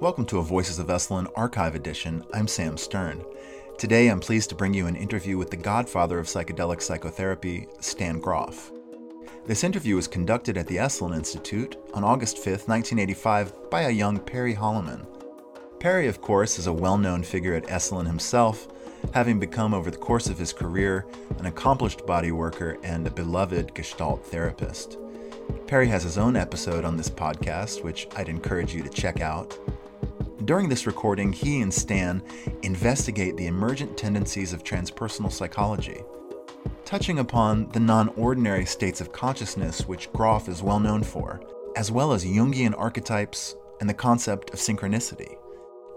Welcome to a Voices of Esalen archive edition. I'm Sam Stern. Today I'm pleased to bring you an interview with the godfather of psychedelic psychotherapy, Stan Grof. This interview was conducted at the Esalen Institute on August 5, 1985, by a young Perry Holloman. Perry, of course, is a well known figure at Esalen himself, having become over the course of his career an accomplished body worker and a beloved Gestalt therapist. Perry has his own episode on this podcast, which I'd encourage you to check out. During this recording, he and Stan investigate the emergent tendencies of transpersonal psychology, touching upon the non ordinary states of consciousness which Grof is well known for, as well as Jungian archetypes and the concept of synchronicity.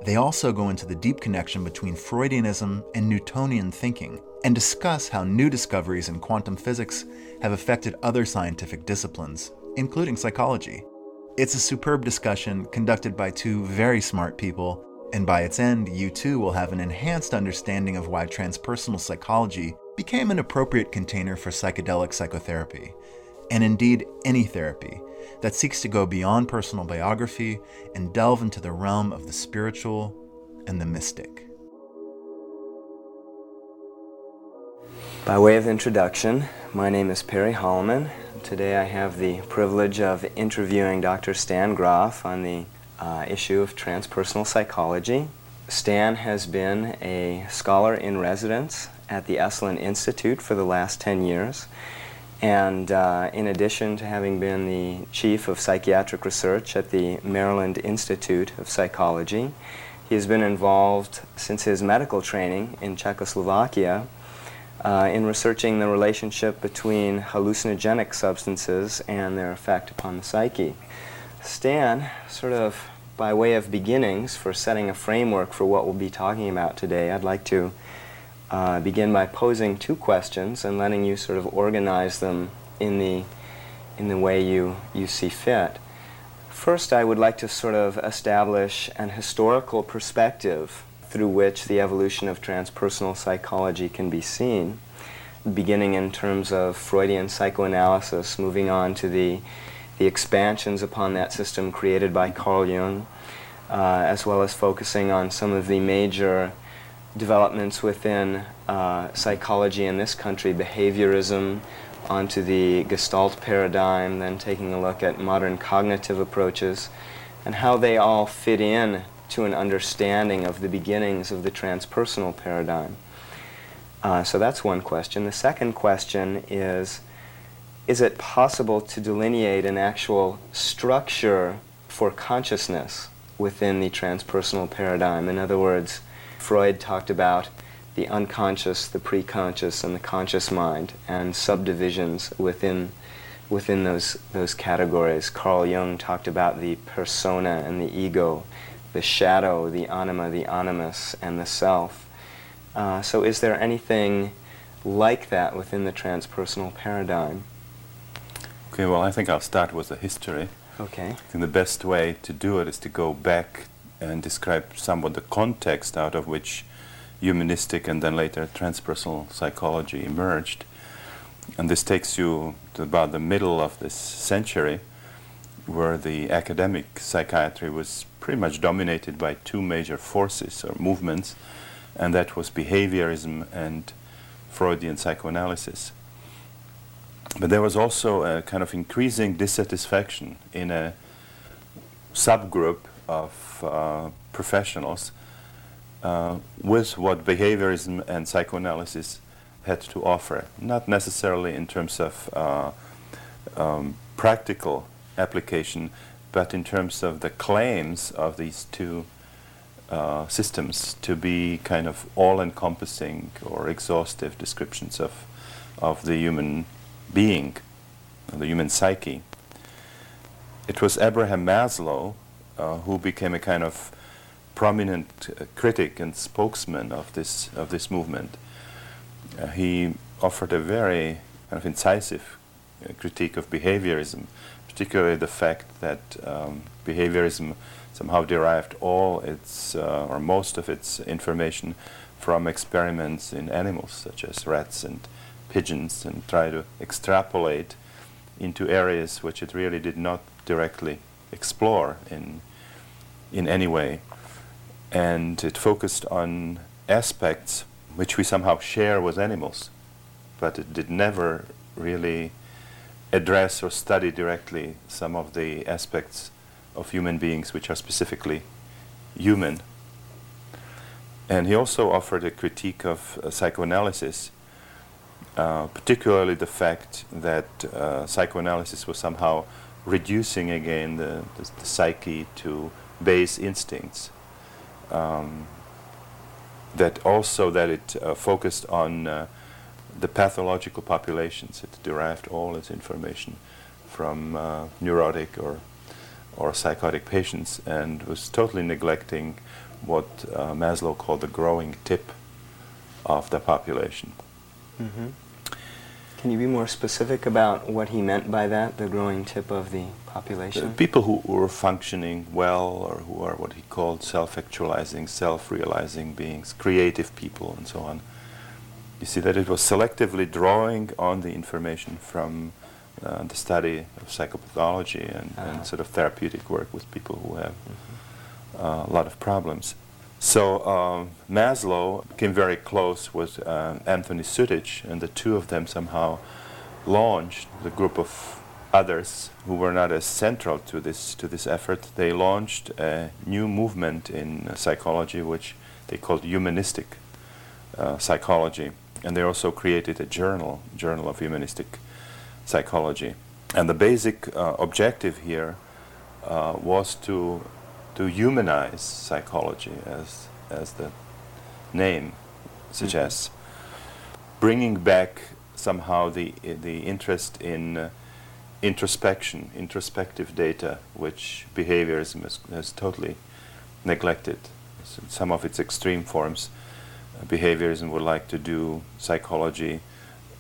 They also go into the deep connection between Freudianism and Newtonian thinking and discuss how new discoveries in quantum physics have affected other scientific disciplines, including psychology. It's a superb discussion conducted by two very smart people, and by its end, you too will have an enhanced understanding of why transpersonal psychology became an appropriate container for psychedelic psychotherapy, and indeed any therapy that seeks to go beyond personal biography and delve into the realm of the spiritual and the mystic. By way of introduction, my name is Perry Holloman. Today I have the privilege of interviewing Dr. Stan Grof on the uh, issue of transpersonal psychology. Stan has been a scholar in residence at the Esalen Institute for the last 10 years. And uh, in addition to having been the chief of psychiatric research at the Maryland Institute of Psychology, he has been involved since his medical training in Czechoslovakia uh, in researching the relationship between hallucinogenic substances and their effect upon the psyche. Stan, sort of by way of beginnings for setting a framework for what we'll be talking about today, I'd like to uh, begin by posing two questions and letting you sort of organize them in the, in the way you, you see fit. First, I would like to sort of establish an historical perspective through which the evolution of transpersonal psychology can be seen, beginning in terms of Freudian psychoanalysis, moving on to the, the expansions upon that system created by Carl Jung, uh, as well as focusing on some of the major developments within uh, psychology in this country, behaviorism, onto the Gestalt paradigm, then taking a look at modern cognitive approaches, and how they all fit in to an understanding of the beginnings of the transpersonal paradigm. Uh, so that's one question. The second question is Is it possible to delineate an actual structure for consciousness within the transpersonal paradigm? In other words, Freud talked about the unconscious, the preconscious, and the conscious mind, and subdivisions within within those those categories. Carl Jung talked about the persona and the ego the shadow, the anima, the animus, and the self. Uh, so, is there anything like that within the transpersonal paradigm? Okay, well, I think I'll start with the history. Okay. I think the best way to do it is to go back and describe somewhat the context out of which humanistic and then later transpersonal psychology emerged. And this takes you to about the middle of this century, where the academic psychiatry was pretty much dominated by two major forces or movements, and that was behaviorism and Freudian psychoanalysis. But there was also a kind of increasing dissatisfaction in a subgroup of uh, professionals uh, with what behaviorism and psychoanalysis had to offer. Not necessarily in terms of uh, um, practical application, but in terms of the claims of these two uh, systems to be kind of all-encompassing or exhaustive descriptions of of the human being, the human psyche. It was Abraham Maslow uh, who became a kind of prominent uh, critic and spokesman of this of this movement. Uh, he offered a very kind of incisive uh, critique of behaviorism particularly the fact that um, behaviorism somehow derived all its uh, or most of its information from experiments in animals such as rats and pigeons and try to extrapolate into areas which it really did not directly explore in in any way. And it focused on aspects which we somehow share with animals, but it did never really address or study directly some of the aspects of human beings which are specifically human. And he also offered a critique of uh, psychoanalysis, uh, particularly the fact that uh, psychoanalysis was somehow reducing again the, the, the psyche to base instincts. Um, that also that it uh, focused on uh, the pathological populations. It derived all its information from uh, neurotic or or psychotic patients and was totally neglecting what uh, Maslow called the growing tip of the population. Mm-hmm. Can you be more specific about what he meant by that, the growing tip of the population? Uh, people who were functioning well or who are what he called self-actualizing, self-realizing beings, creative people and so on. You see that it was selectively drawing on the information from uh, the study of psychopathology and, uh-huh. and, sort of therapeutic work with people who have mm-hmm. uh, a lot of problems. So um, Maslow came very close with uh, Anthony Sutich, and the two of them somehow launched the group of others who were not as central to this to this effort. They launched a new movement in uh, psychology, which they called humanistic uh, psychology, and they also created a journal, Journal of Humanistic Psychology. And the basic uh, objective here uh, was to to humanize psychology, as as the name suggests, mm-hmm. bringing back somehow the the interest in uh, introspection, introspective data, which behaviorism has, has totally neglected. So some of its extreme forms, behaviorism would like to do psychology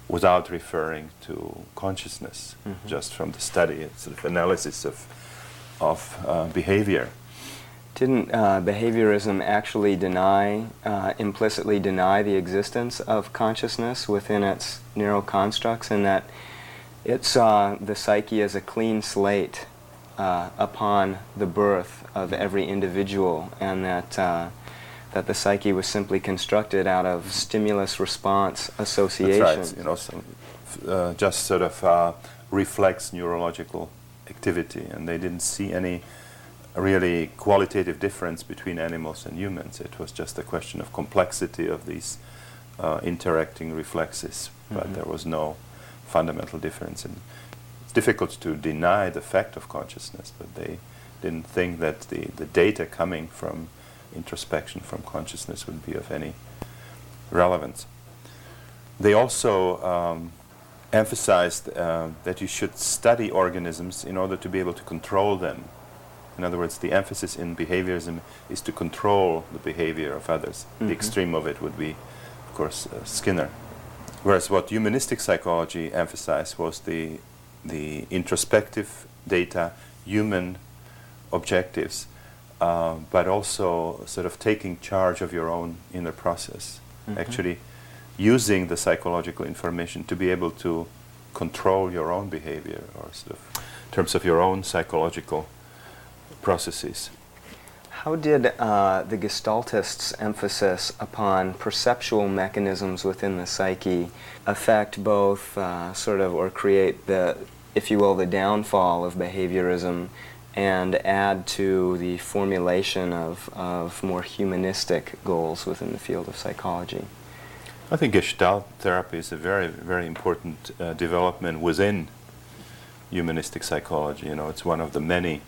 without referring to consciousness, mm-hmm. just from the study, sort of analysis of of uh, behavior. Didn't uh, behaviorism actually deny, uh, implicitly deny the existence of consciousness within its neural constructs, and that it saw the psyche as a clean slate uh, upon the birth of every individual, and that uh, that the psyche was simply constructed out of stimulus-response association. That's right. You know, some, uh, just sort of uh, reflects neurological activity, and they didn't see any really qualitative difference between animals and humans. It was just a question of complexity of these uh, interacting reflexes, but mm-hmm. there was no fundamental difference. And it's difficult to deny the fact of consciousness, but they didn't think that the, the data coming from introspection from consciousness would be of any relevance. They also um, emphasized uh, that you should study organisms in order to be able to control them in other words, the emphasis in behaviorism is to control the behavior of others. Mm-hmm. The extreme of it would be, of course, uh, Skinner. Whereas what humanistic psychology emphasized was the, the introspective data, human objectives, uh, but also sort of taking charge of your own inner process. Mm-hmm. Actually, using the psychological information to be able to control your own behavior, or sort of in terms of your own psychological processes. How did uh, the Gestaltists' emphasis upon perceptual mechanisms within the psyche affect both, uh, sort of, or create the, if you will, the downfall of behaviorism and add to the formulation of, of more humanistic goals within the field of psychology? I think Gestalt therapy is a very, very important uh, development within humanistic psychology. You know, it's one of the many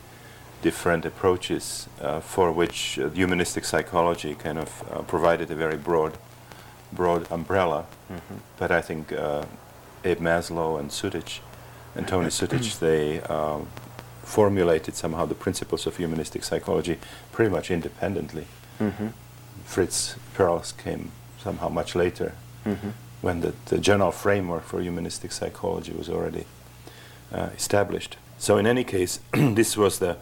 different approaches uh, for which uh, humanistic psychology kind of uh, provided a very broad, broad umbrella. Mm-hmm. But I think uh, Abe Maslow and Sutich, and Tony Sutich, they um, formulated somehow the principles of humanistic psychology pretty much independently. Mm-hmm. Fritz Perls came somehow much later, mm-hmm. when the, the, general framework for humanistic psychology was already uh, established. So in any case, this was the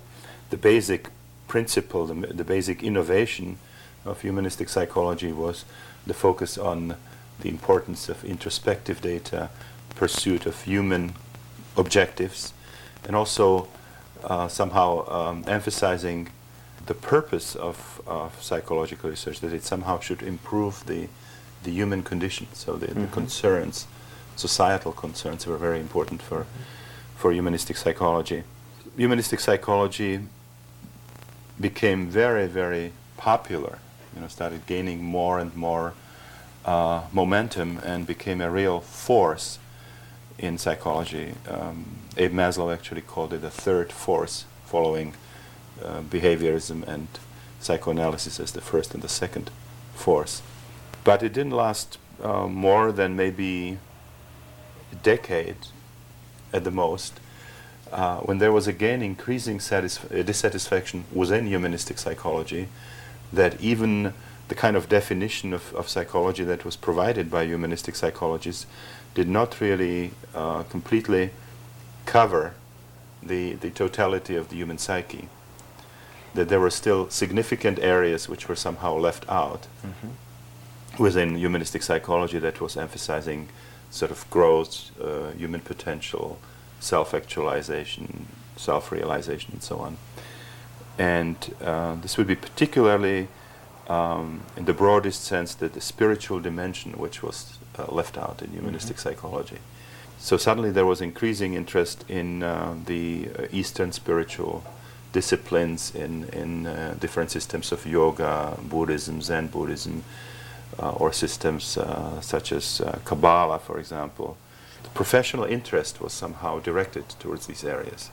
the basic principle, the, the basic innovation of humanistic psychology was the focus on the importance of introspective data, pursuit of human objectives, and also uh, somehow um, emphasizing the purpose of, of psychological research that it somehow should improve the the human condition. So the, mm-hmm. the concerns, societal concerns, were very important for for humanistic psychology. Humanistic psychology became very very popular. You know, started gaining more and more uh, momentum and became a real force in psychology. Um, Abe Maslow actually called it a third force, following uh, behaviorism and psychoanalysis as the first and the second force. But it didn't last uh, more than maybe a decade at the most, uh, when there was again increasing satisf- dissatisfaction within humanistic psychology, that even the kind of definition of, of psychology that was provided by humanistic psychologists did not really uh, completely cover the, the totality of the human psyche. That there were still significant areas which were somehow left out mm-hmm. within humanistic psychology that was emphasizing sort of growth, uh, human potential, self actualization, self realization, and so on. And uh, this would be particularly um, in the broadest sense that the spiritual dimension, which was uh, left out in humanistic mm-hmm. psychology. So suddenly there was increasing interest in uh, the uh, Eastern spiritual disciplines, in, in uh, different systems of yoga, Buddhism, Zen Buddhism, uh, or systems uh, such as Kabbalah, for example. The professional interest was somehow directed towards these areas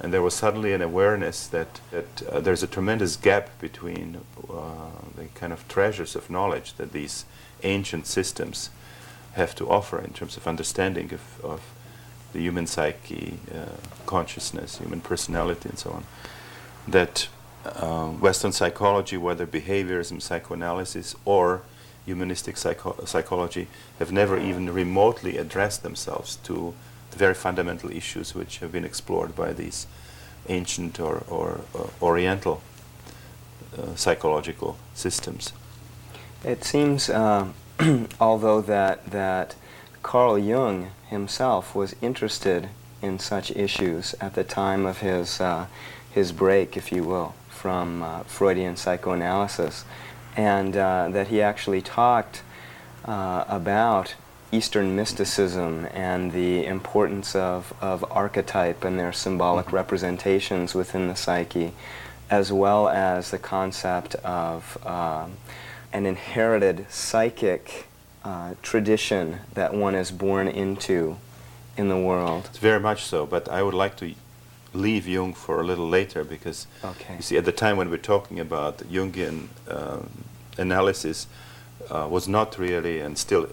and there was suddenly an awareness that, that uh, there's a tremendous gap between uh, the kind of treasures of knowledge that these ancient systems have to offer in terms of understanding of, of the human psyche, uh, consciousness, human personality, and so on. That uh, Western psychology, whether behaviorism, psychoanalysis, or humanistic psycho- psychology, have never even remotely addressed themselves to the very fundamental issues which have been explored by these ancient or, or, or Oriental uh, psychological systems. It seems, uh, although that that Carl Jung himself was interested in such issues at the time of his uh, his break, if you will, from uh, Freudian psychoanalysis, and uh, that he actually talked uh, about Eastern mysticism and the importance of, of archetype and their symbolic mm-hmm. representations within the psyche, as well as the concept of um, an inherited psychic uh, tradition that one is born into in the world. It's very much so, but I would like to leave Jung for a little later because okay. you see, at the time when we're talking about Jungian um, analysis, uh, was not really and still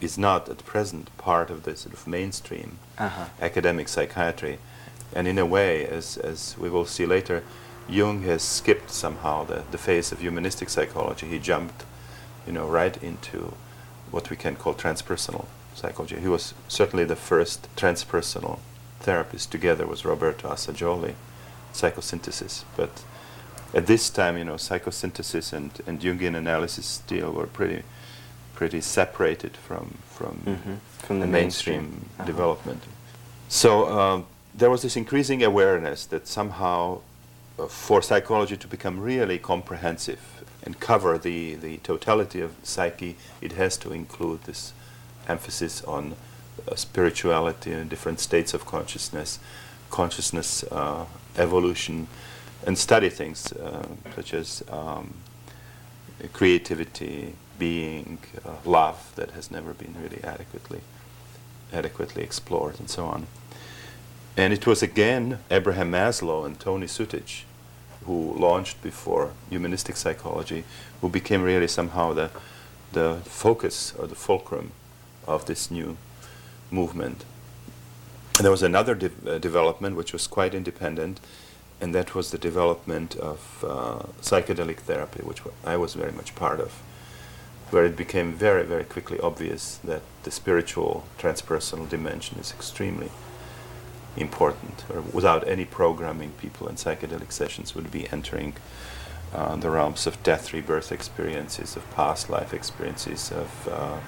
is not at present part of the sort of mainstream uh-huh. academic psychiatry. And in a way, as, as we will see later, Jung has skipped somehow the, the phase of humanistic psychology. He jumped, you know, right into what we can call transpersonal psychology. He was certainly the first transpersonal therapist together with Roberto Assagioli, psychosynthesis. But at this time, you know, psychosynthesis and, and Jungian analysis still were pretty pretty separated from from, mm-hmm. from the, the, mainstream, mainstream uh-huh. development. So um, there was this increasing awareness that somehow, uh, for psychology to become really comprehensive and cover the, the totality of psyche, it has to include this emphasis on uh, spirituality and different states of consciousness, consciousness uh, evolution, and study things uh, such as um, creativity, being, uh, love that has never been really adequately adequately explored, and so on. And it was again Abraham Maslow and Tony Sutich who launched before humanistic psychology, who became really somehow the the focus or the fulcrum of this new movement. And there was another de- uh, development which was quite independent, and that was the development of uh, psychedelic therapy, which I was very much part of where it became very, very quickly obvious that the spiritual transpersonal dimension is extremely important. Or without any programming, people in psychedelic sessions would be entering uh, the realms of death, rebirth experiences, of past life experiences, of uh,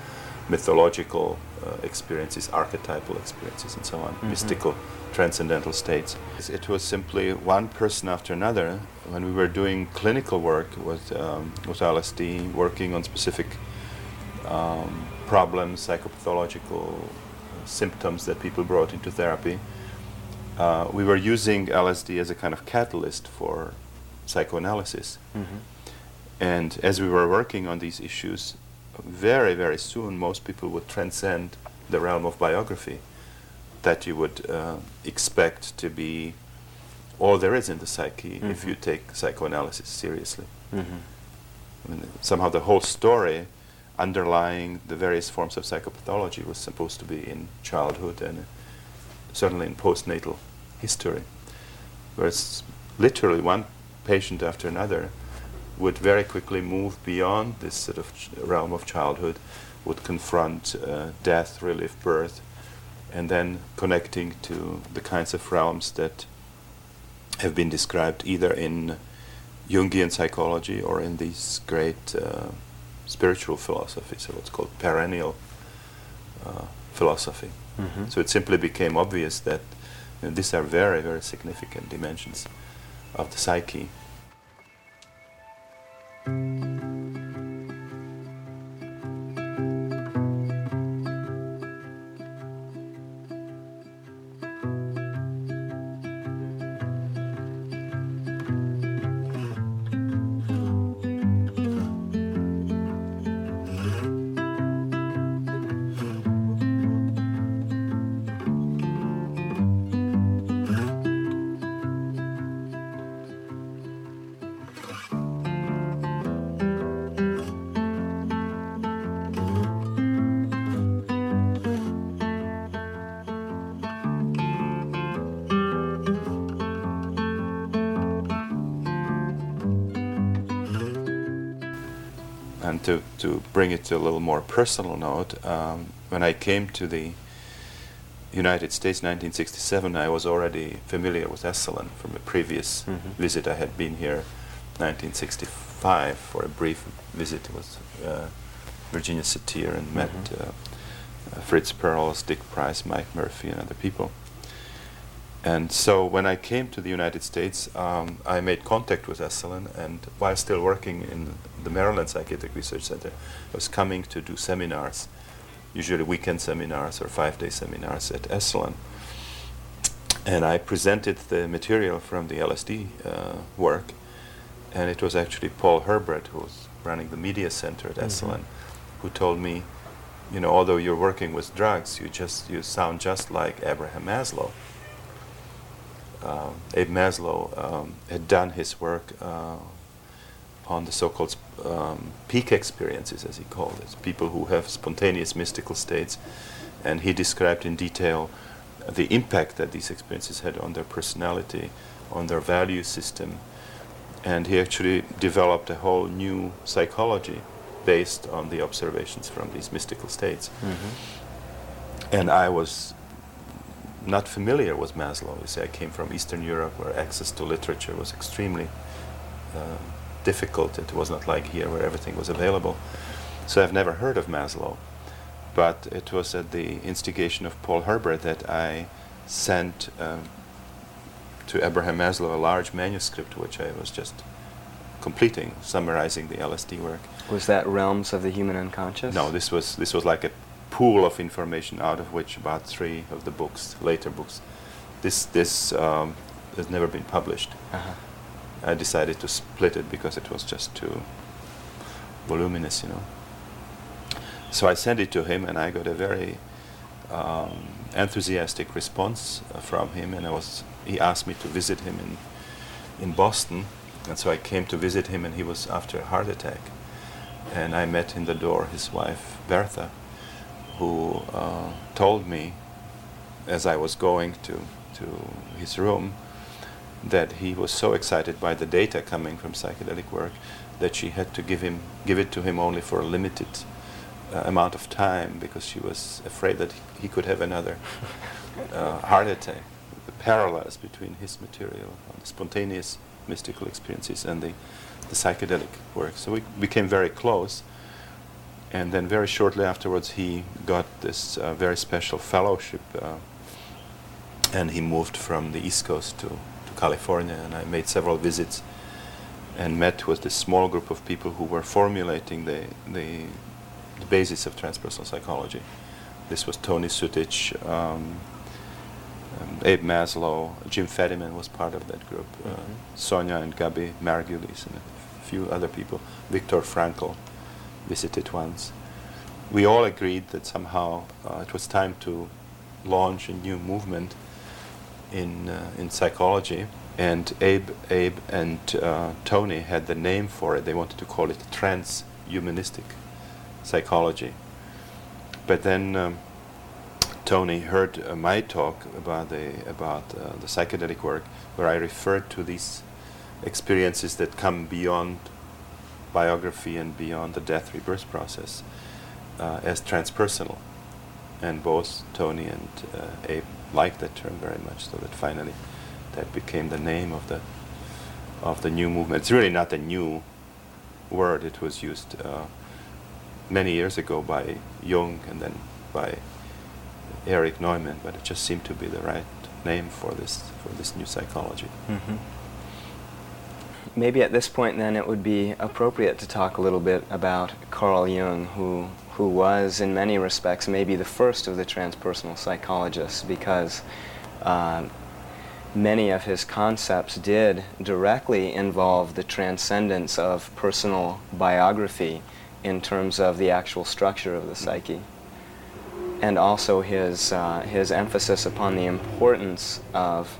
mythological uh, experiences, archetypal experiences, and so on, mm-hmm. mystical, transcendental states. It was simply one person after another when we were doing clinical work with, um, with LSD, working on specific um, problems, psychopathological symptoms that people brought into therapy, uh, we were using LSD as a kind of catalyst for psychoanalysis. Mm-hmm. And as we were working on these issues, very, very soon most people would transcend the realm of biography that you would uh, expect to be all there is in the psyche if Mhm. you take psychoanalysis seriously. Mm-hmm. I mean, somehow the whole story underlying the various forms of psychopathology was supposed to be in childhood and uh, certainly in postnatal history. Whereas literally one patient after another would very quickly move beyond this sort of ch- realm of childhood, would confront uh, death, relive birth, and then connecting to the kinds of realms that have been described either in Jungian psychology or in these great uh, spiritual philosophies, or what's called perennial uh, philosophy. Mm-hmm. So it simply became obvious that you know, these are very, very significant dimensions of the psyche. It to a little more personal note, um, when I came to the United States in 1967, I was already familiar with Esalen from a previous Mhm. visit. I had been here 1965 for a brief visit with uh, Virginia Satir and met Mhm. uh, uh, Fritz Perls, Dick Price, Mike Murphy, and other people. And so when I came to the United States, um, I made contact with Esalen, and while still working in the Maryland Psychiatric Research Center, I was coming to do seminars, usually weekend seminars or five-day seminars at Esalen. And I presented the material from the LSD uh, work, and it was actually Paul Herbert, who was running the media center at Mhm. Esalen, who told me, you know, although you're working with drugs, you just you sound just like Abraham Maslow. Um, Abe Maslow um, had done his work uh, on the so-called um, peak experiences, as he called it, people who have spontaneous mystical states, and he described in detail the impact that these experiences had on their personality, on their value system, and he actually developed a whole new psychology based on the observations from these mystical states. Mm-hmm. And I was not familiar with Maslow. You see, I came from Eastern Europe where access to literature was extremely uh, difficult. It was not like here where everything was available. So I've never heard of Maslow. But it was at the instigation of Paul Herbert that I sent um, to Abraham Maslow a large manuscript which I was just completing, summarizing the LSD work. Was that Realms of the Human Unconscious? No, this was this was like a pool of information out of which about three of the books, later books, this this um, has never been published. Uh-huh. I decided to split it because it was just too voluminous, you know. So I sent it to him, and I got a very um, enthusiastic response uh, from him. And I was he asked me to visit him in in Boston, and so I came to visit him, and he was after a heart attack. And I met in the door his wife Bertha, who uh, told me, as I was going to to his room, that he was so excited by the data coming from psychedelic work that she had to give him give it to him only for a limited uh, amount of time because she was afraid that he could have another uh, heart attack. The parallels between his material, the spontaneous mystical experiences, and the, the psychedelic work. So we became very close. And then very shortly afterwards, he got this uh, very special fellowship, uh, and he moved from the East Coast to, to California. And I made several visits and met with this small group of people who were formulating the, the, the basis of transpersonal psychology. This was Tony Sutich, um, um, Abe Maslow, Jim Fadiman was part of that group, uh, Mhm. Sonia and Gabi Margulies, and a few other people. Viktor Frankl visited once. We all agreed that somehow uh, it was time to launch a new movement in uh, in psychology. And Abe, Abe, and uh, Tony had the name for it. They wanted to call it transhumanistic psychology. But then um, Tony heard uh, my talk about the about uh, the psychedelic work, where I referred to these experiences that come beyond biography and beyond the death rebirth process uh, as transpersonal. And both Tony and uh, Abe liked that term very much, so that finally that became the name of the of the new movement. It's really not a new word. It was used uh, many years ago by Jung and then by Erich Neumann, but it just seemed to be the right name for this for this new psychology. Mhm. Maybe at this point, then, it would be appropriate to talk a little bit about Carl Jung, who who was, in many respects, maybe the first of the transpersonal psychologists, because uh, many of his concepts did directly involve the transcendence of personal biography in terms of the actual structure of the psyche. And also his, uh, his emphasis upon the importance of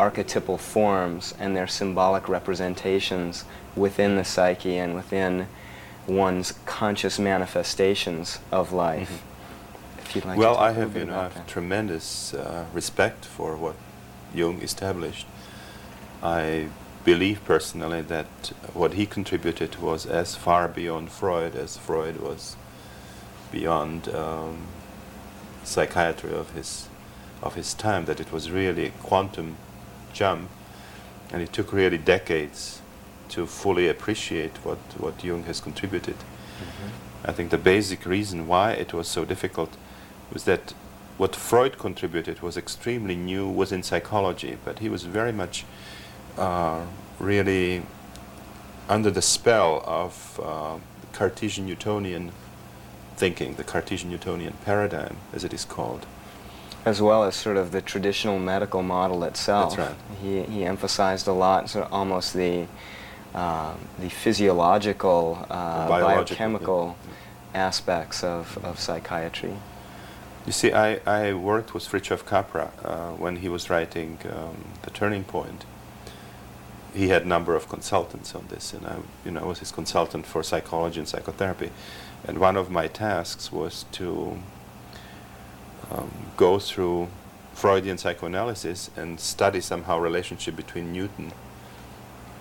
archetypal forms and their symbolic representations within the psyche and within one's conscious manifestations of life. If you'd like well, I have you know I have that. tremendous uh, respect for what Jung established. I believe personally that what he contributed was as far beyond Freud as Freud was beyond um, psychiatry of his of his time. That it was really a quantum jump, and it took really decades to fully appreciate what what Jung has contributed. I think the basic reason why it was so difficult was that what Freud contributed was extremely new was in psychology, but he was very much uh, really under the spell of uh, Cartesian Newtonian thinking, the Cartesian Newtonian paradigm, as it is called. As well as sort of the traditional medical model itself. That's right. He, he emphasized a lot, sort of almost the uh, the physiological, uh, The biochemical yeah, aspects of, of psychiatry. You see, I, I worked with Fritjof Capra uh, when he was writing um, The Turning Point. He had a number of consultants on this, and I, you know, I was his consultant for psychology and psychotherapy. And one of my tasks was to um, go through Freudian psychoanalysis and study somehow relationship between Newton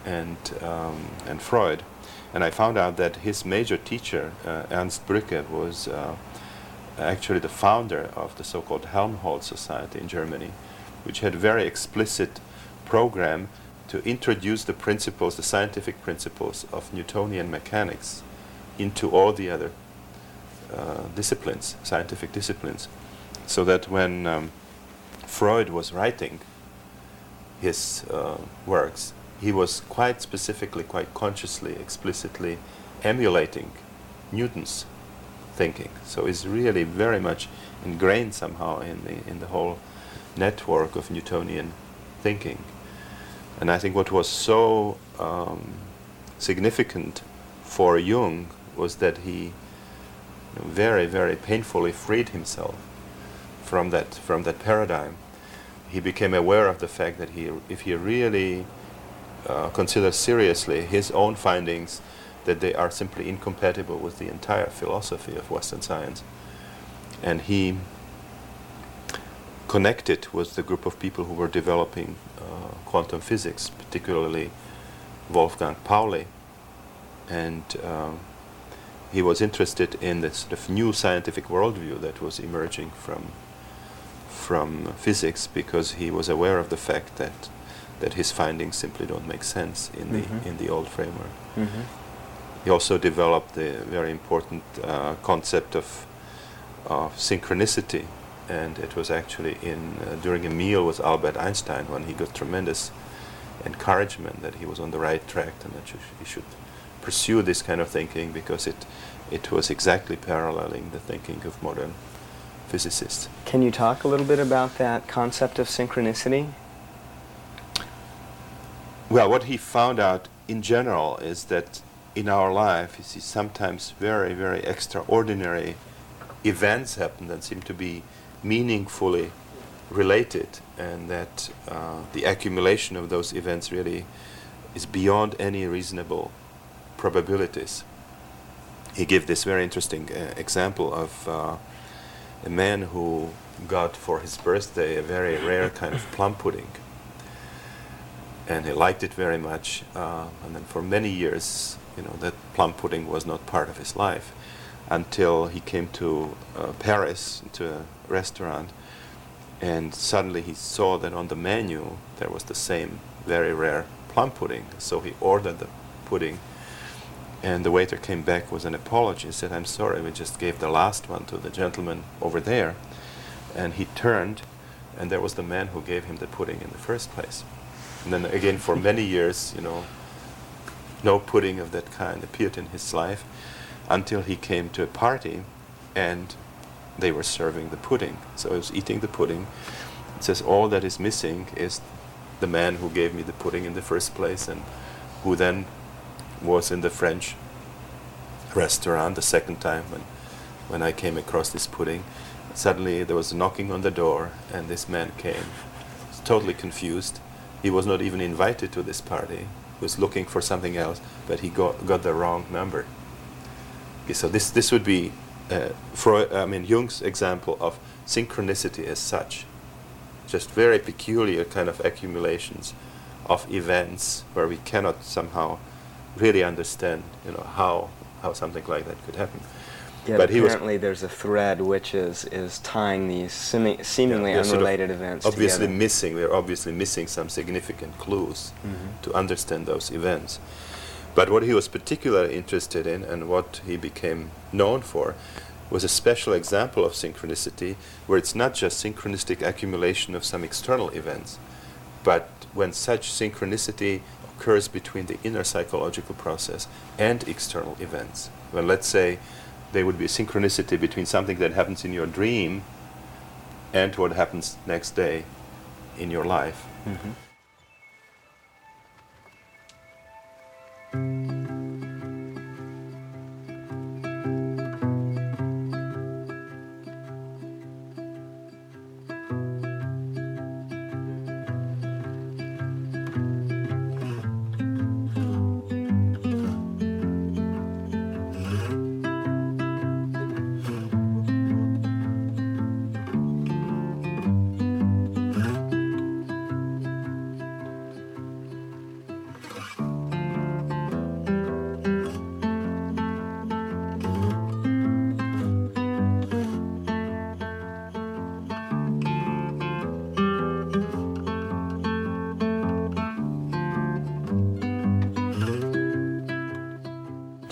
and um, and Freud. And I found out that his major teacher, uh, Ernst Brücke, was uh, actually the founder of the so-called Helmholtz Society in Germany, which had a very explicit program to introduce the principles, the scientific principles of Newtonian mechanics into all the other uh, disciplines, scientific disciplines, so that when um, Freud was writing his uh, works, he was quite specifically, quite consciously, explicitly emulating Newton's thinking. So it's really very much ingrained somehow in the in the whole network of Newtonian thinking. And I think what was so um, significant for Jung was that he very, very painfully freed himself from that from that paradigm. He became aware of the fact that he, if he really uh, considers seriously his own findings, that they are simply incompatible with the entire philosophy of Western science. And he connected with the group of people who were developing uh, quantum physics, particularly Wolfgang Pauli. And um, he was interested in this sort of new scientific worldview that was emerging from from physics because he was aware of the fact that that his findings simply don't make sense in Mhm. the in the old framework. Mm-hmm. He also developed the very important uh, concept of of synchronicity, and it was actually in uh, during a meal with Albert Einstein when he got tremendous encouragement that he was on the right track and that he should pursue this kind of thinking because it, it was exactly paralleling the thinking of modern physicists. Can you talk a little bit about that concept of synchronicity? Well, what he found out in general is that in our life, you see sometimes very, very extraordinary events happen that seem to be meaningfully related, and that uh, the accumulation of those events really is beyond any reasonable probabilities. He gave this very interesting uh, example of uh, a man who got for his birthday a very rare kind of plum pudding. And he liked it very much. Uh, and then for many years, you know, that plum pudding was not part of his life until he came to uh, Paris, to a restaurant, and suddenly he saw that on the menu there was the same very rare plum pudding. So he ordered the pudding, and the waiter came back with an apology and said, I'm sorry, we just gave the last one to the gentleman over there. And he turned, and there was the man who gave him the pudding in the first place. And then again, for many years, you know, no pudding of that kind appeared in his life until he came to a party and they were serving the pudding. So he was eating the pudding. It says, All that is missing is the man who gave me the pudding in the first place and who then was in the French restaurant the second time when, when I came across this pudding. Suddenly there was a knocking on the door and this man came. Totally confused. He was not even invited to this party. He was looking for something else, but he got, got the wrong number. Okay, so this, this would be uh, Freud, I mean Jung's example of synchronicity as such, just very peculiar kind of accumulations of events where we cannot somehow really understand, you know, how how something like that could happen. Yet but apparently there's a thread which is, is tying these seemingly yeah, unrelated sort of events obviously together. missing we're obviously missing some significant clues mm-hmm. to understand those events but what he was particularly interested in and what he became known for was a special example of synchronicity where it's not just synchronistic accumulation of some external events, but when such synchronicity occurs between the inner psychological process and external events. Well, let's say, there would be a synchronicity between something that happens in your dream and what happens next day in your life. Mm-hmm.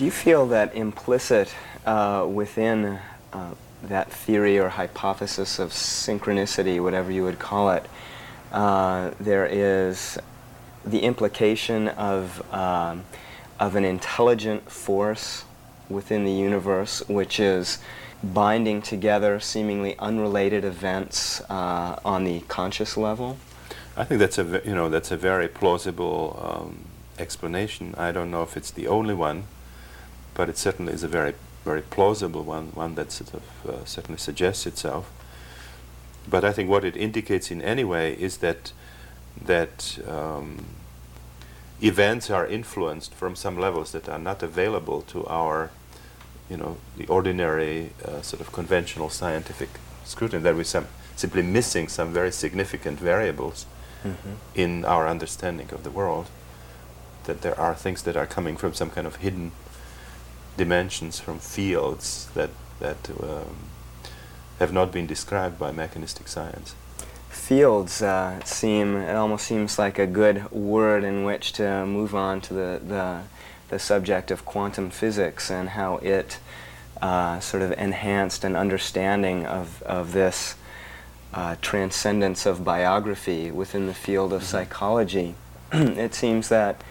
You feel that implicit uh, within uh, that theory or hypothesis of synchronicity, whatever you would call it, uh, there is the implication of, um, of an intelligent force within the universe which is binding together seemingly unrelated events uh, on the conscious level? I think that's a you know that's a very plausible um, explanation. I don't know if it's the only one, but it certainly is a very, very plausible one, one that sort of uh, certainly suggests itself. But I think what it indicates in any way is that that um, events are influenced from some levels that are not available to our, you know, the ordinary uh, sort of conventional scientific scrutiny. That we're some, simply missing some very significant variables mm-hmm. in our understanding of the world. That there are things that are coming from some kind of hidden dimensions from fields that that um, have not been described by mechanistic science. Fields uh, seem it almost seems like a good word in which to move on to the the, the subject of quantum physics and how it uh, sort of enhanced an understanding of of this uh, transcendence of biography within the field of mm-hmm. psychology. it seems that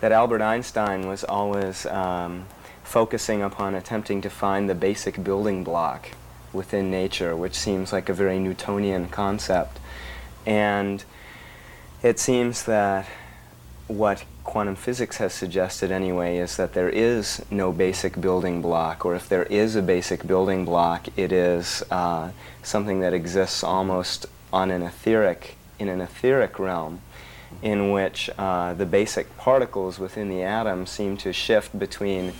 that Albert Einstein was always um, focusing upon attempting to find the basic building block within nature, which seems like a very Newtonian concept. And it seems that what quantum physics has suggested anyway is that there is no basic building block, or if there is a basic building block, it is uh, something that exists almost on an etheric, in an etheric realm, in which uh, the basic particles within the atom seem to shift between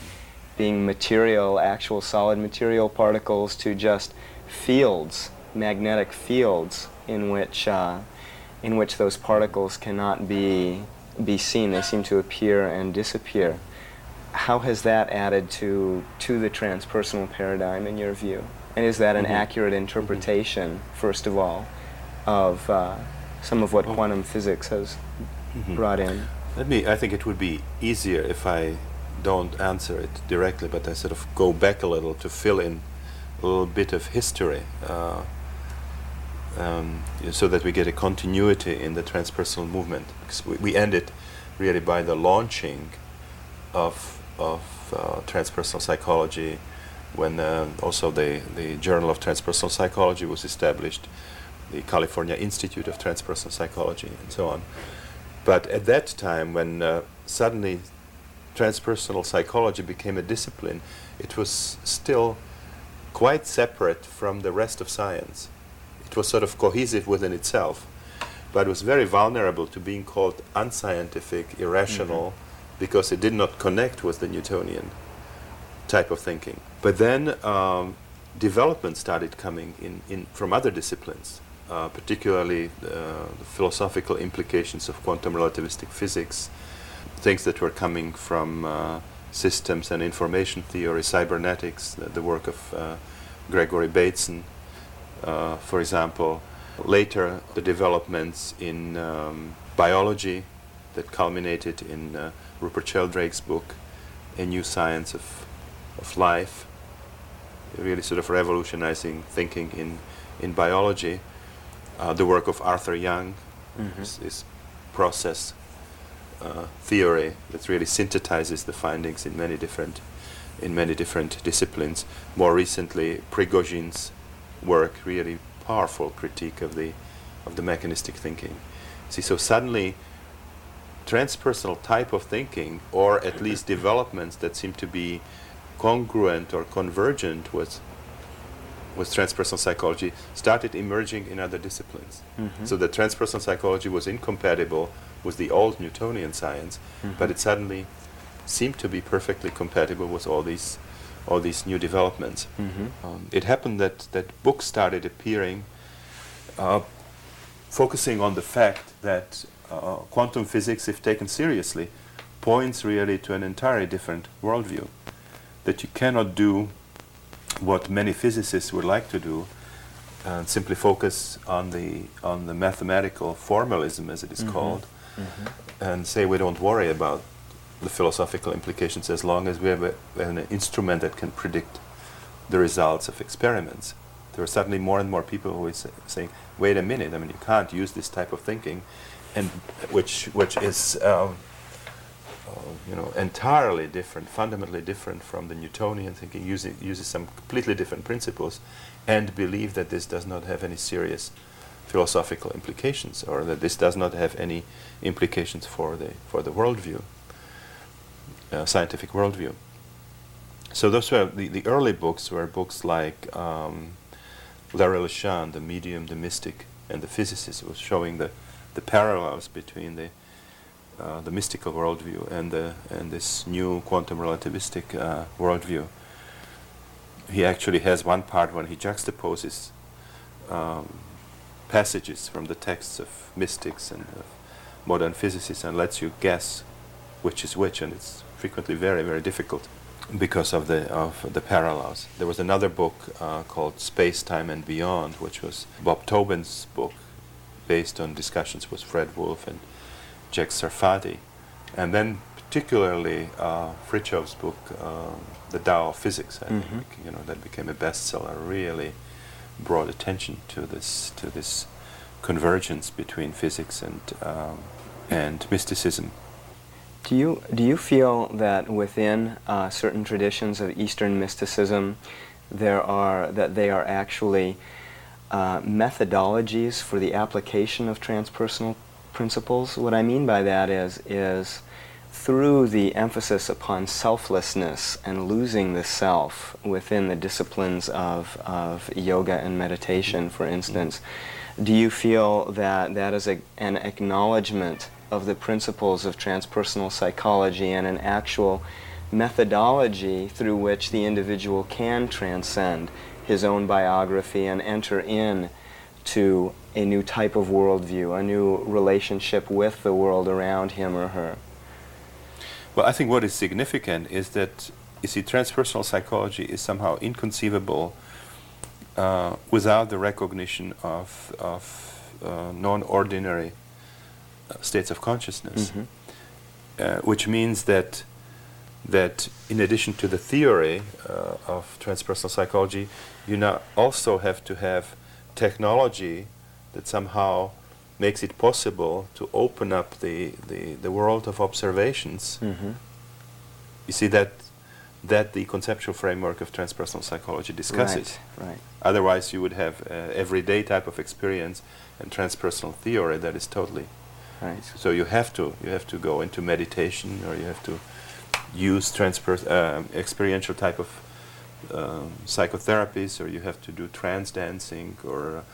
being material, actual solid material particles, to just fields, magnetic fields, in which uh, in which those particles cannot be be seen. They seem to appear and disappear. How has that added to to the transpersonal paradigm in your view? And is that an mm-hmm. accurate interpretation, mm-hmm. first of all, of uh, some of what quantum physics has mm-hmm. brought in? Let me. I think it would be easier if I don't answer it directly, but I sort of go back a little to fill in a little bit of history. Uh, um, so that we get a continuity in the transpersonal movement. Because we, we ended really by the launching of, of uh, transpersonal psychology when uh, also the, the Journal of Transpersonal Psychology was established, the California Institute of Transpersonal Psychology, and so on. But at that time, when uh, suddenly transpersonal psychology became a discipline, it was still quite separate from the rest of science it was sort of cohesive within itself, but it was very vulnerable to being called unscientific, irrational, mm-hmm. because it did not connect with the Newtonian type of thinking. But then um, development started coming in, in from other disciplines, uh, particularly uh, the philosophical implications of quantum relativistic physics, things that were coming from uh, systems and information theory, cybernetics, the, the work of uh, Gregory Bateson, uh, for example, later the developments in um, biology that culminated in uh, Rupert Sheldrake's book, A New Science of, of Life, really sort of revolutionizing thinking in, in biology. Uh, the work of Arthur Young, mm-hmm. is, is process uh, theory that really synthesizes the findings in many different in many different disciplines. More recently, Prigogine's work, really powerful critique of the of the mechanistic thinking. See, so suddenly transpersonal type of thinking, or at least developments that seem to be congruent or convergent with with transpersonal psychology, started emerging in other disciplines. Mm-hmm. So the transpersonal psychology was incompatible with the old Newtonian science, mm-hmm. but it suddenly seemed to be perfectly compatible with all these all these new developments. Mm-hmm. Um, it happened that, that books started appearing uh, focusing on the fact that uh, quantum physics, if taken seriously, points really to an entirely different worldview. That you cannot do what many physicists would like to do and simply focus on the, on the mathematical formalism, as it is mm-hmm. called, mm-hmm. and say we don't worry about the philosophical implications as long as we have a, an instrument that can predict the results of experiments. There are suddenly more and more people who are saying, "Wait a minute! I mean, you can't use this type of thinking," and which which is um, uh, you know entirely different, fundamentally different from the Newtonian thinking. Uses some completely different principles, and believe that this does not have any serious philosophical implications, or that this does not have any implications for the for the worldview uh, scientific worldview. So those were the, the early books were books like um, Larry LeShan, The Medium, The Mystic, and The Physicist, was showing the, the parallels between the uh, the mystical worldview and the and this new quantum relativistic uh, worldview. He actually has one part when he juxtaposes um, passages from the texts of mystics and of modern physicists and lets you guess which is which, and it's frequently very, very difficult because of the of the parallels. There was another book uh, called Space, Time, and Beyond, which was Bob Toben's book, based on discussions with Fred Wolf and Jack Sarfatti, and then particularly uh, Fritjof's book, uh, The Tao of Physics. Mm-hmm. you know that became a bestseller. Really brought attention to this to this convergence between physics and um, and mysticism. Do you, do you feel that within uh, certain traditions of Eastern mysticism, there are, that they are actually uh, methodologies for the application of transpersonal principles? What I mean by that is, is through the emphasis upon selflessness and losing the self within the disciplines of, of yoga and meditation, for instance, do you feel that that is a, an acknowledgement of the principles of transpersonal psychology and an actual methodology through which the individual can transcend his own biography and enter in to a new type of worldview, a new relationship with the world around him or her? Well, I think what is significant is that, you see, transpersonal psychology is somehow inconceivable uh, without the recognition of, of uh, non ordinary uh, states of consciousness, mm-hmm. Uh, which means that, that in addition to the theory uh, of transpersonal psychology, you now also have to have technology that somehow makes it possible to open up the, the, the world of observations. Mm-hmm. You see that that the conceptual framework of transpersonal psychology discusses. Right, right. Otherwise, you would have uh, everyday type of experience and transpersonal theory that is totally. Right. So you have to you have to go into meditation or you have to use transper- uh, experiential type of um, psychotherapies or you have to do trance dancing or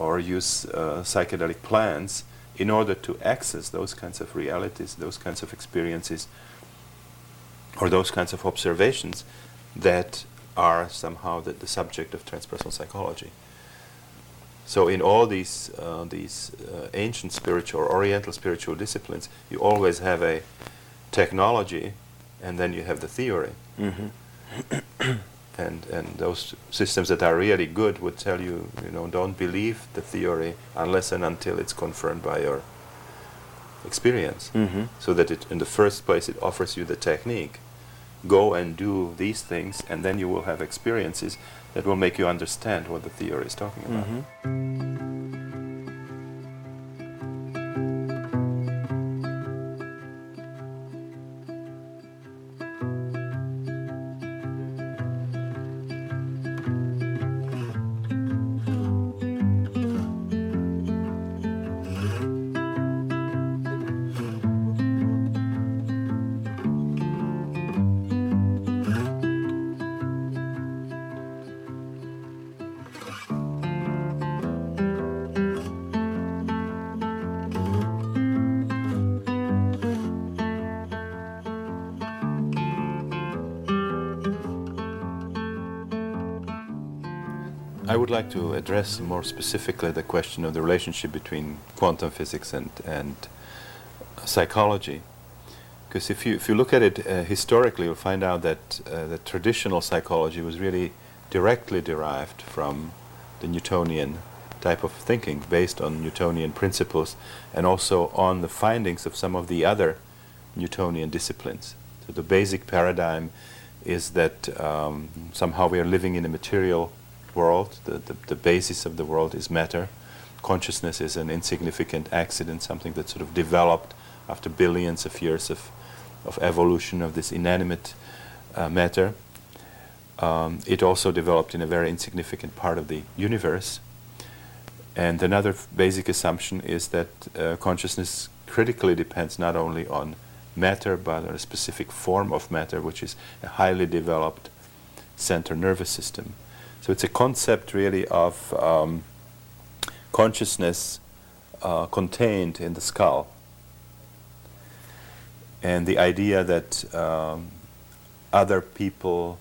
or use uh, psychedelic plants in order to access those kinds of realities, those kinds of experiences, or those kinds of observations that are somehow the, the subject of transpersonal psychology. So in all these uh, these uh, ancient spiritual or Oriental spiritual disciplines, you always have a technology, and then you have the theory. Mm-hmm. And and those systems that are really good would tell you, you know, don't believe the theory unless and until it's confirmed by your experience. Mm-hmm. So that it, in the first place, it offers you the technique. Go and do these things, and then you will have experiences that will make you understand what the theory is talking about. Mm-hmm. I would like to address more specifically the question of the relationship between quantum physics and, and psychology. Because if you, if you look at it uh, historically, you'll find out that uh, the traditional psychology was really directly derived from the Newtonian type of thinking, based on Newtonian principles, and also on the findings of some of the other Newtonian disciplines. So the basic paradigm is that um, somehow we are living in a material world. The, the, the, basis of the world is matter. Consciousness is an insignificant accident, something that sort of developed after billions of years of, of evolution of this inanimate uh, matter. Um, it also developed in a very insignificant part of the universe. And another basic assumption is that uh, consciousness critically depends not only on matter but on a specific form of matter, which is a highly developed central nervous system. So it's a concept really of um, consciousness uh, contained in the skull. And the idea that um, other people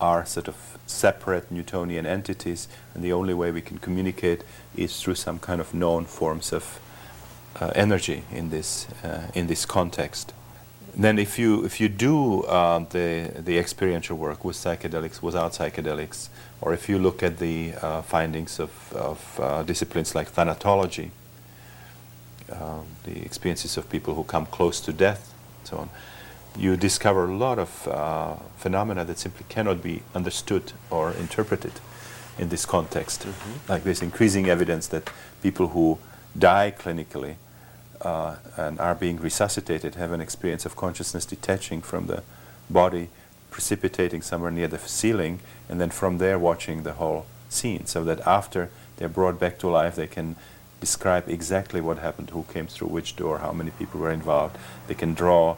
are sort of separate Newtonian entities, and the only way we can communicate is through some kind of known forms of uh, energy in this, uh, in this context then if you if you do uh, the the experiential work with psychedelics without psychedelics or if you look at the uh, findings of, of uh, disciplines like thanatology um, the experiences of people who come close to death and so on you discover a lot of uh, phenomena that simply cannot be understood or interpreted in this context mm-hmm. like there's increasing evidence that people who die clinically uh, and are being resuscitated have an experience of consciousness detaching from the body, precipitating somewhere near the ceiling, and then from there watching the whole scene, so that after they're brought back to life, they can describe exactly what happened, who came through which door, how many people were involved. They can draw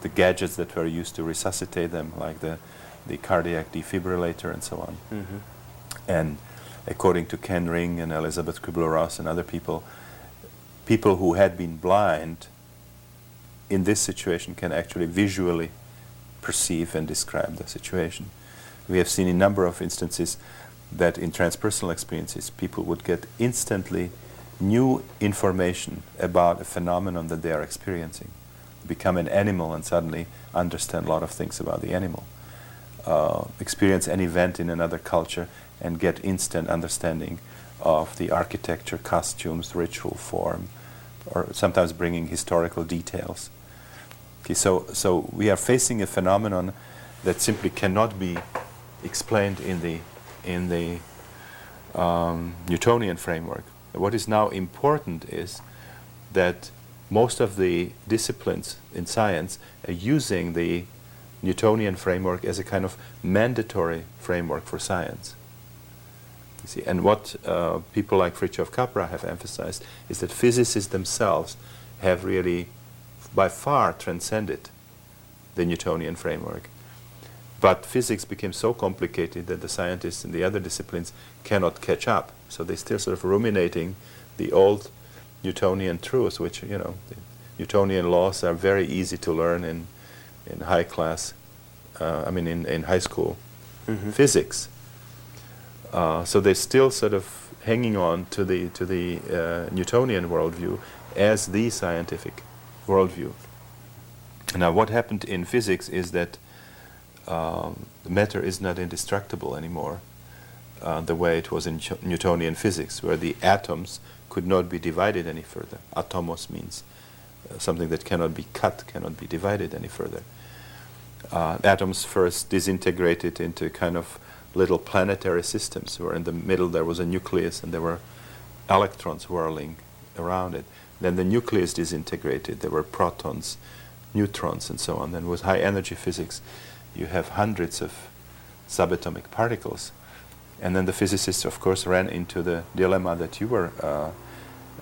the gadgets that were used to resuscitate them, like the, the cardiac defibrillator and so on. Mm-hmm. And according to Ken Ring and Elisabeth Kubler-Ross and other people, people who had been blind in this situation can actually visually perceive and describe the situation. We have seen a number of instances that in transpersonal experiences people would get instantly new information about a phenomenon that they are experiencing. Become an animal and suddenly understand a lot of things about the animal. Uh, experience an event in another culture and get instant understanding of the architecture, costumes, ritual form, or sometimes bringing historical details. Okay, so, so we are facing a phenomenon that simply cannot be explained in the, in the um, Newtonian framework. What is now important is that most of the disciplines in science are using the Newtonian framework as a kind of mandatory framework for science. You see, and what uh, people like Fritjof Capra have emphasized is that physicists themselves have really, by far, transcended the Newtonian framework. But physics became so complicated that the scientists in the other disciplines cannot catch up. So they're still sort of ruminating the old Newtonian truths, which, you know, Newtonian laws are very easy to learn in, in high class, uh, I mean, in, in high school Mm-hmm. physics. Uh, so they're still sort of hanging on to the, to the uh, Newtonian worldview as the scientific worldview. Now, what happened in physics is that um, matter is not indestructible anymore, uh, the way it was in Newtonian physics, where the atoms could not be divided any further. Atomos means uh, something that cannot be cut, cannot be divided any further. Uh, atoms first disintegrated into kind of little planetary systems, where in the middle there was a nucleus and there were electrons whirling around it. Then the nucleus disintegrated, there were protons, neutrons, and so on. Then with high energy physics, you have hundreds of subatomic particles. And then the physicists, of course, ran into the dilemma that you were uh,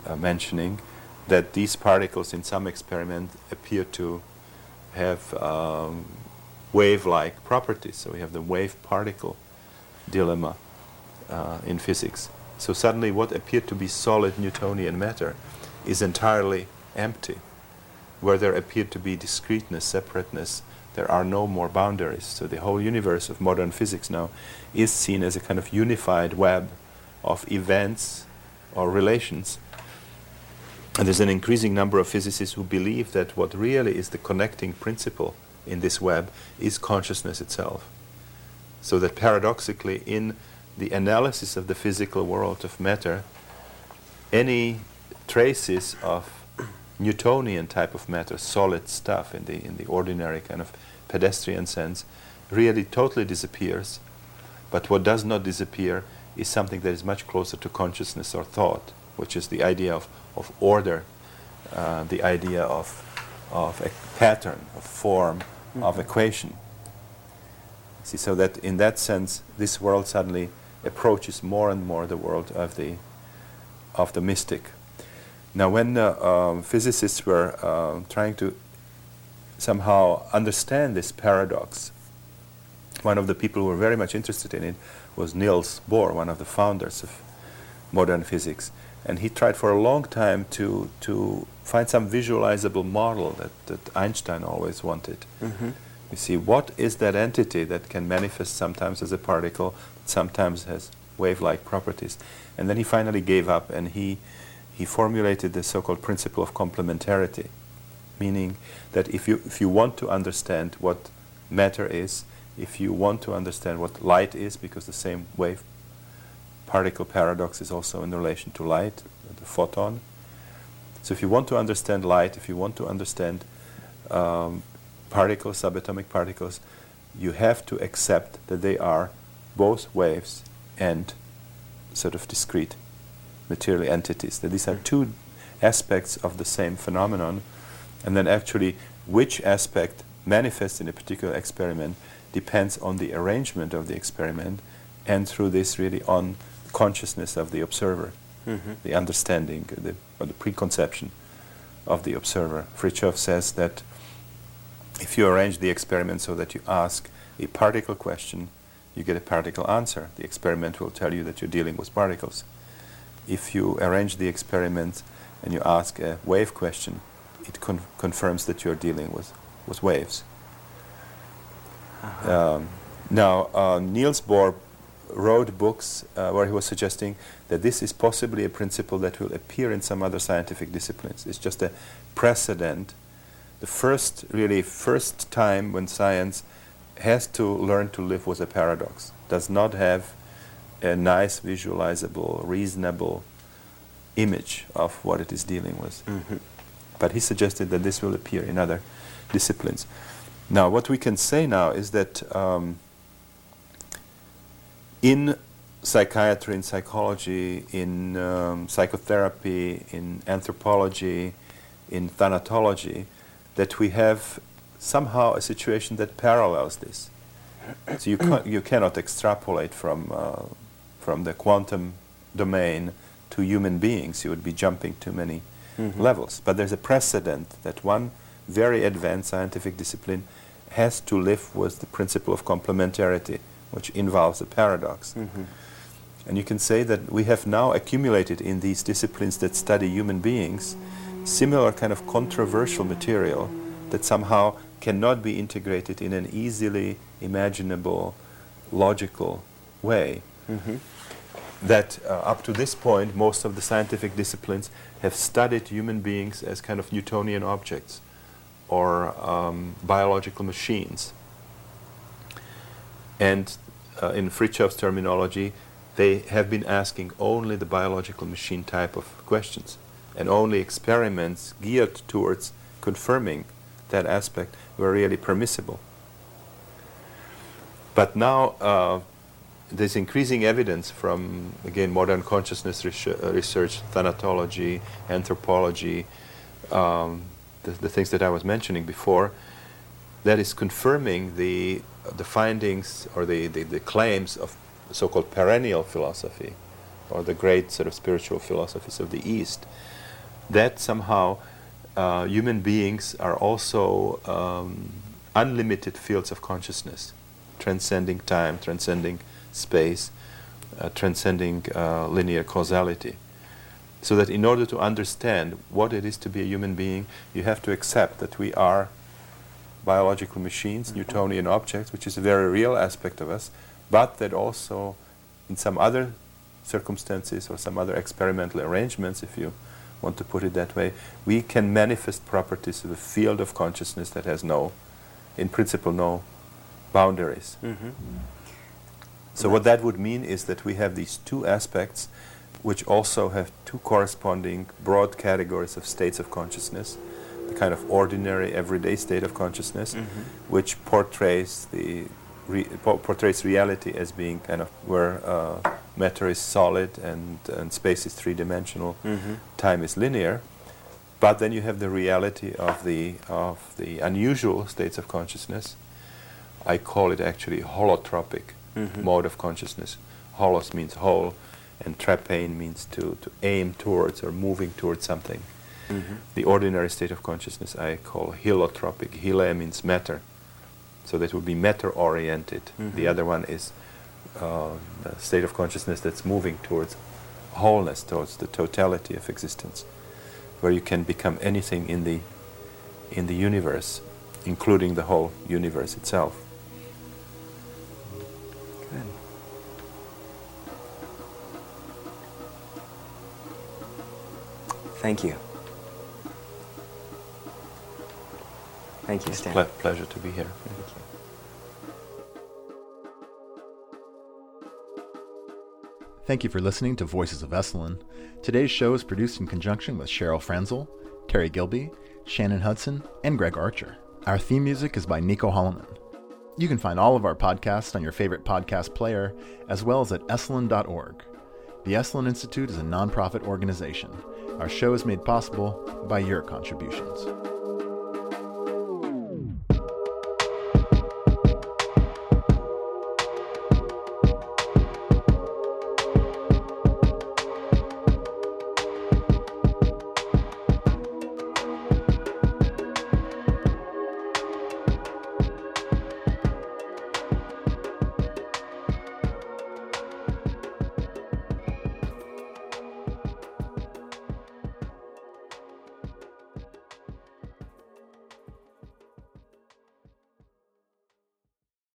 uh, mentioning that these particles, in some experiment, appear to have um, wave like properties. So we have the wave particle dilemma uh, in physics. So suddenly, what appeared to be solid Newtonian matter is entirely empty. Where there appeared to be discreteness, separateness, there are no more boundaries. So the whole universe of modern physics now is seen as a kind of unified web of events or relations. And there's an increasing number of physicists who believe that what really is the connecting principle in this web is consciousness itself. So that paradoxically, in the analysis of the physical world of matter, any traces of Newtonian type of matter, solid stuff in the in the ordinary kind of pedestrian sense, really totally disappears. But what does not disappear is something that is much closer to consciousness or thought, which is the idea of, of order, uh, the idea of, of a pattern, of form, of equation. See, so that in that sense, this world suddenly approaches more and more the world of the, of the mystic. Now, when uh, um, physicists were um, trying to somehow understand this paradox, one of the people who were very much interested in it was Niels Bohr, one of the founders of modern physics. And he tried for a long time to, to find some visualizable model that, that Einstein always wanted. Mm-hmm. You see, what is that entity that can manifest sometimes as a particle, sometimes has wave-like properties? And then he finally gave up and he, he formulated the so-called principle of complementarity, meaning that if you, if you want to understand what matter is, if you want to understand what light is, because the same wave particle paradox is also in relation to light, the photon. So if you want to understand light, if you want to understand um, particles, subatomic particles, you have to accept that they are both waves and sort of discrete material entities. That these are two aspects of the same phenomenon, and then actually which aspect manifests in a particular experiment depends on the arrangement of the experiment, and through this, really on consciousness of the observer, Mm-hmm. the understanding, the, or the preconception of the observer. Fritjof says that if you arrange the experiment so that you ask a particle question, you get a particle answer. The experiment will tell you that you're dealing with particles. If you arrange the experiment and you ask a wave question, it con- confirms that you're dealing with, with waves. Uh-huh. Um, now, uh, Niels Bohr wrote books uh, where he was suggesting that this is possibly a principle that will appear in some other scientific disciplines. It's just a precedent, the first, really, first time when science has to learn to live with a paradox, does not have a nice, visualizable, reasonable image of what it is dealing with. Mhm. But he suggested that this will appear in other disciplines. Now, what we can say now is that um, in psychiatry, in psychology, in um, psychotherapy, in anthropology, in thanatology, that we have somehow a situation that parallels this. So you, ca- you cannot extrapolate from, uh, from the quantum domain to human beings. You would be jumping too many Mhm. levels. But there's a precedent that one very advanced scientific discipline has to live with the principle of complementarity, which involves a paradox. Mhm. And you can say that we have now accumulated in these disciplines that study human beings similar kind of controversial material that somehow cannot be integrated in an easily imaginable, logical way. Mhm. That uh, up to this point, most of the scientific disciplines have studied human beings as kind of Newtonian objects or um, biological machines. And uh, in Fritjof's terminology, they have been asking only the biological machine type of questions and only experiments geared towards confirming that aspect were really permissible. But now uh, there's increasing evidence from, again, modern consciousness research, uh, research thanatology, anthropology, um, the, the things that I was mentioning before, that is confirming the, the findings or the, the, the claims of so-called perennial philosophy or the great sort of spiritual philosophies of the East, that somehow uh, human beings are also um, unlimited fields of consciousness, transcending time, transcending space, uh, transcending uh, linear causality. So that in order to understand what it is to be a human being, you have to accept that we are biological machines, Newtonian objects, which is a very real aspect of us, but that also, in some other circumstances or some other experimental arrangements, if you want to put it that way, we can manifest properties of a field of consciousness that has no, in principle, no boundaries. Mhm. So what that would mean is that we have these two aspects which also have two corresponding broad categories of states of consciousness. The kind of ordinary everyday state of consciousness Mhm. which portrays the re- portrays reality as being kind of where uh, matter is solid and, and space is three-dimensional, Mhm. time is linear. But then you have the reality of the of the unusual states of consciousness. I call it actually holotropic Mhm. mode of consciousness. Holos means whole, and trapein means to, to aim towards or moving towards something. Mhm. The ordinary state of consciousness I call hylotropic. Hyle means matter. So that would be matter oriented. The Mhm. other one is uh, state of consciousness that's moving towards wholeness, towards the totality of existence, where you can become anything in the, in the universe, including the whole universe itself. Good. Thank you. Thank you, Stan. Ple- pleasure to be here. Thank you. Thank you for listening to Voices of Esalen. Today's show is produced in conjunction with Cheryl Franzel, Terry Gilby, Shannon Hudson, and Greg Archer. Our theme music is by Nico Holloman. You can find all of our podcasts on your favorite podcast player, as well as at esalen.org. The Esalen Institute is a nonprofit organization. Our show is made possible by your contributions.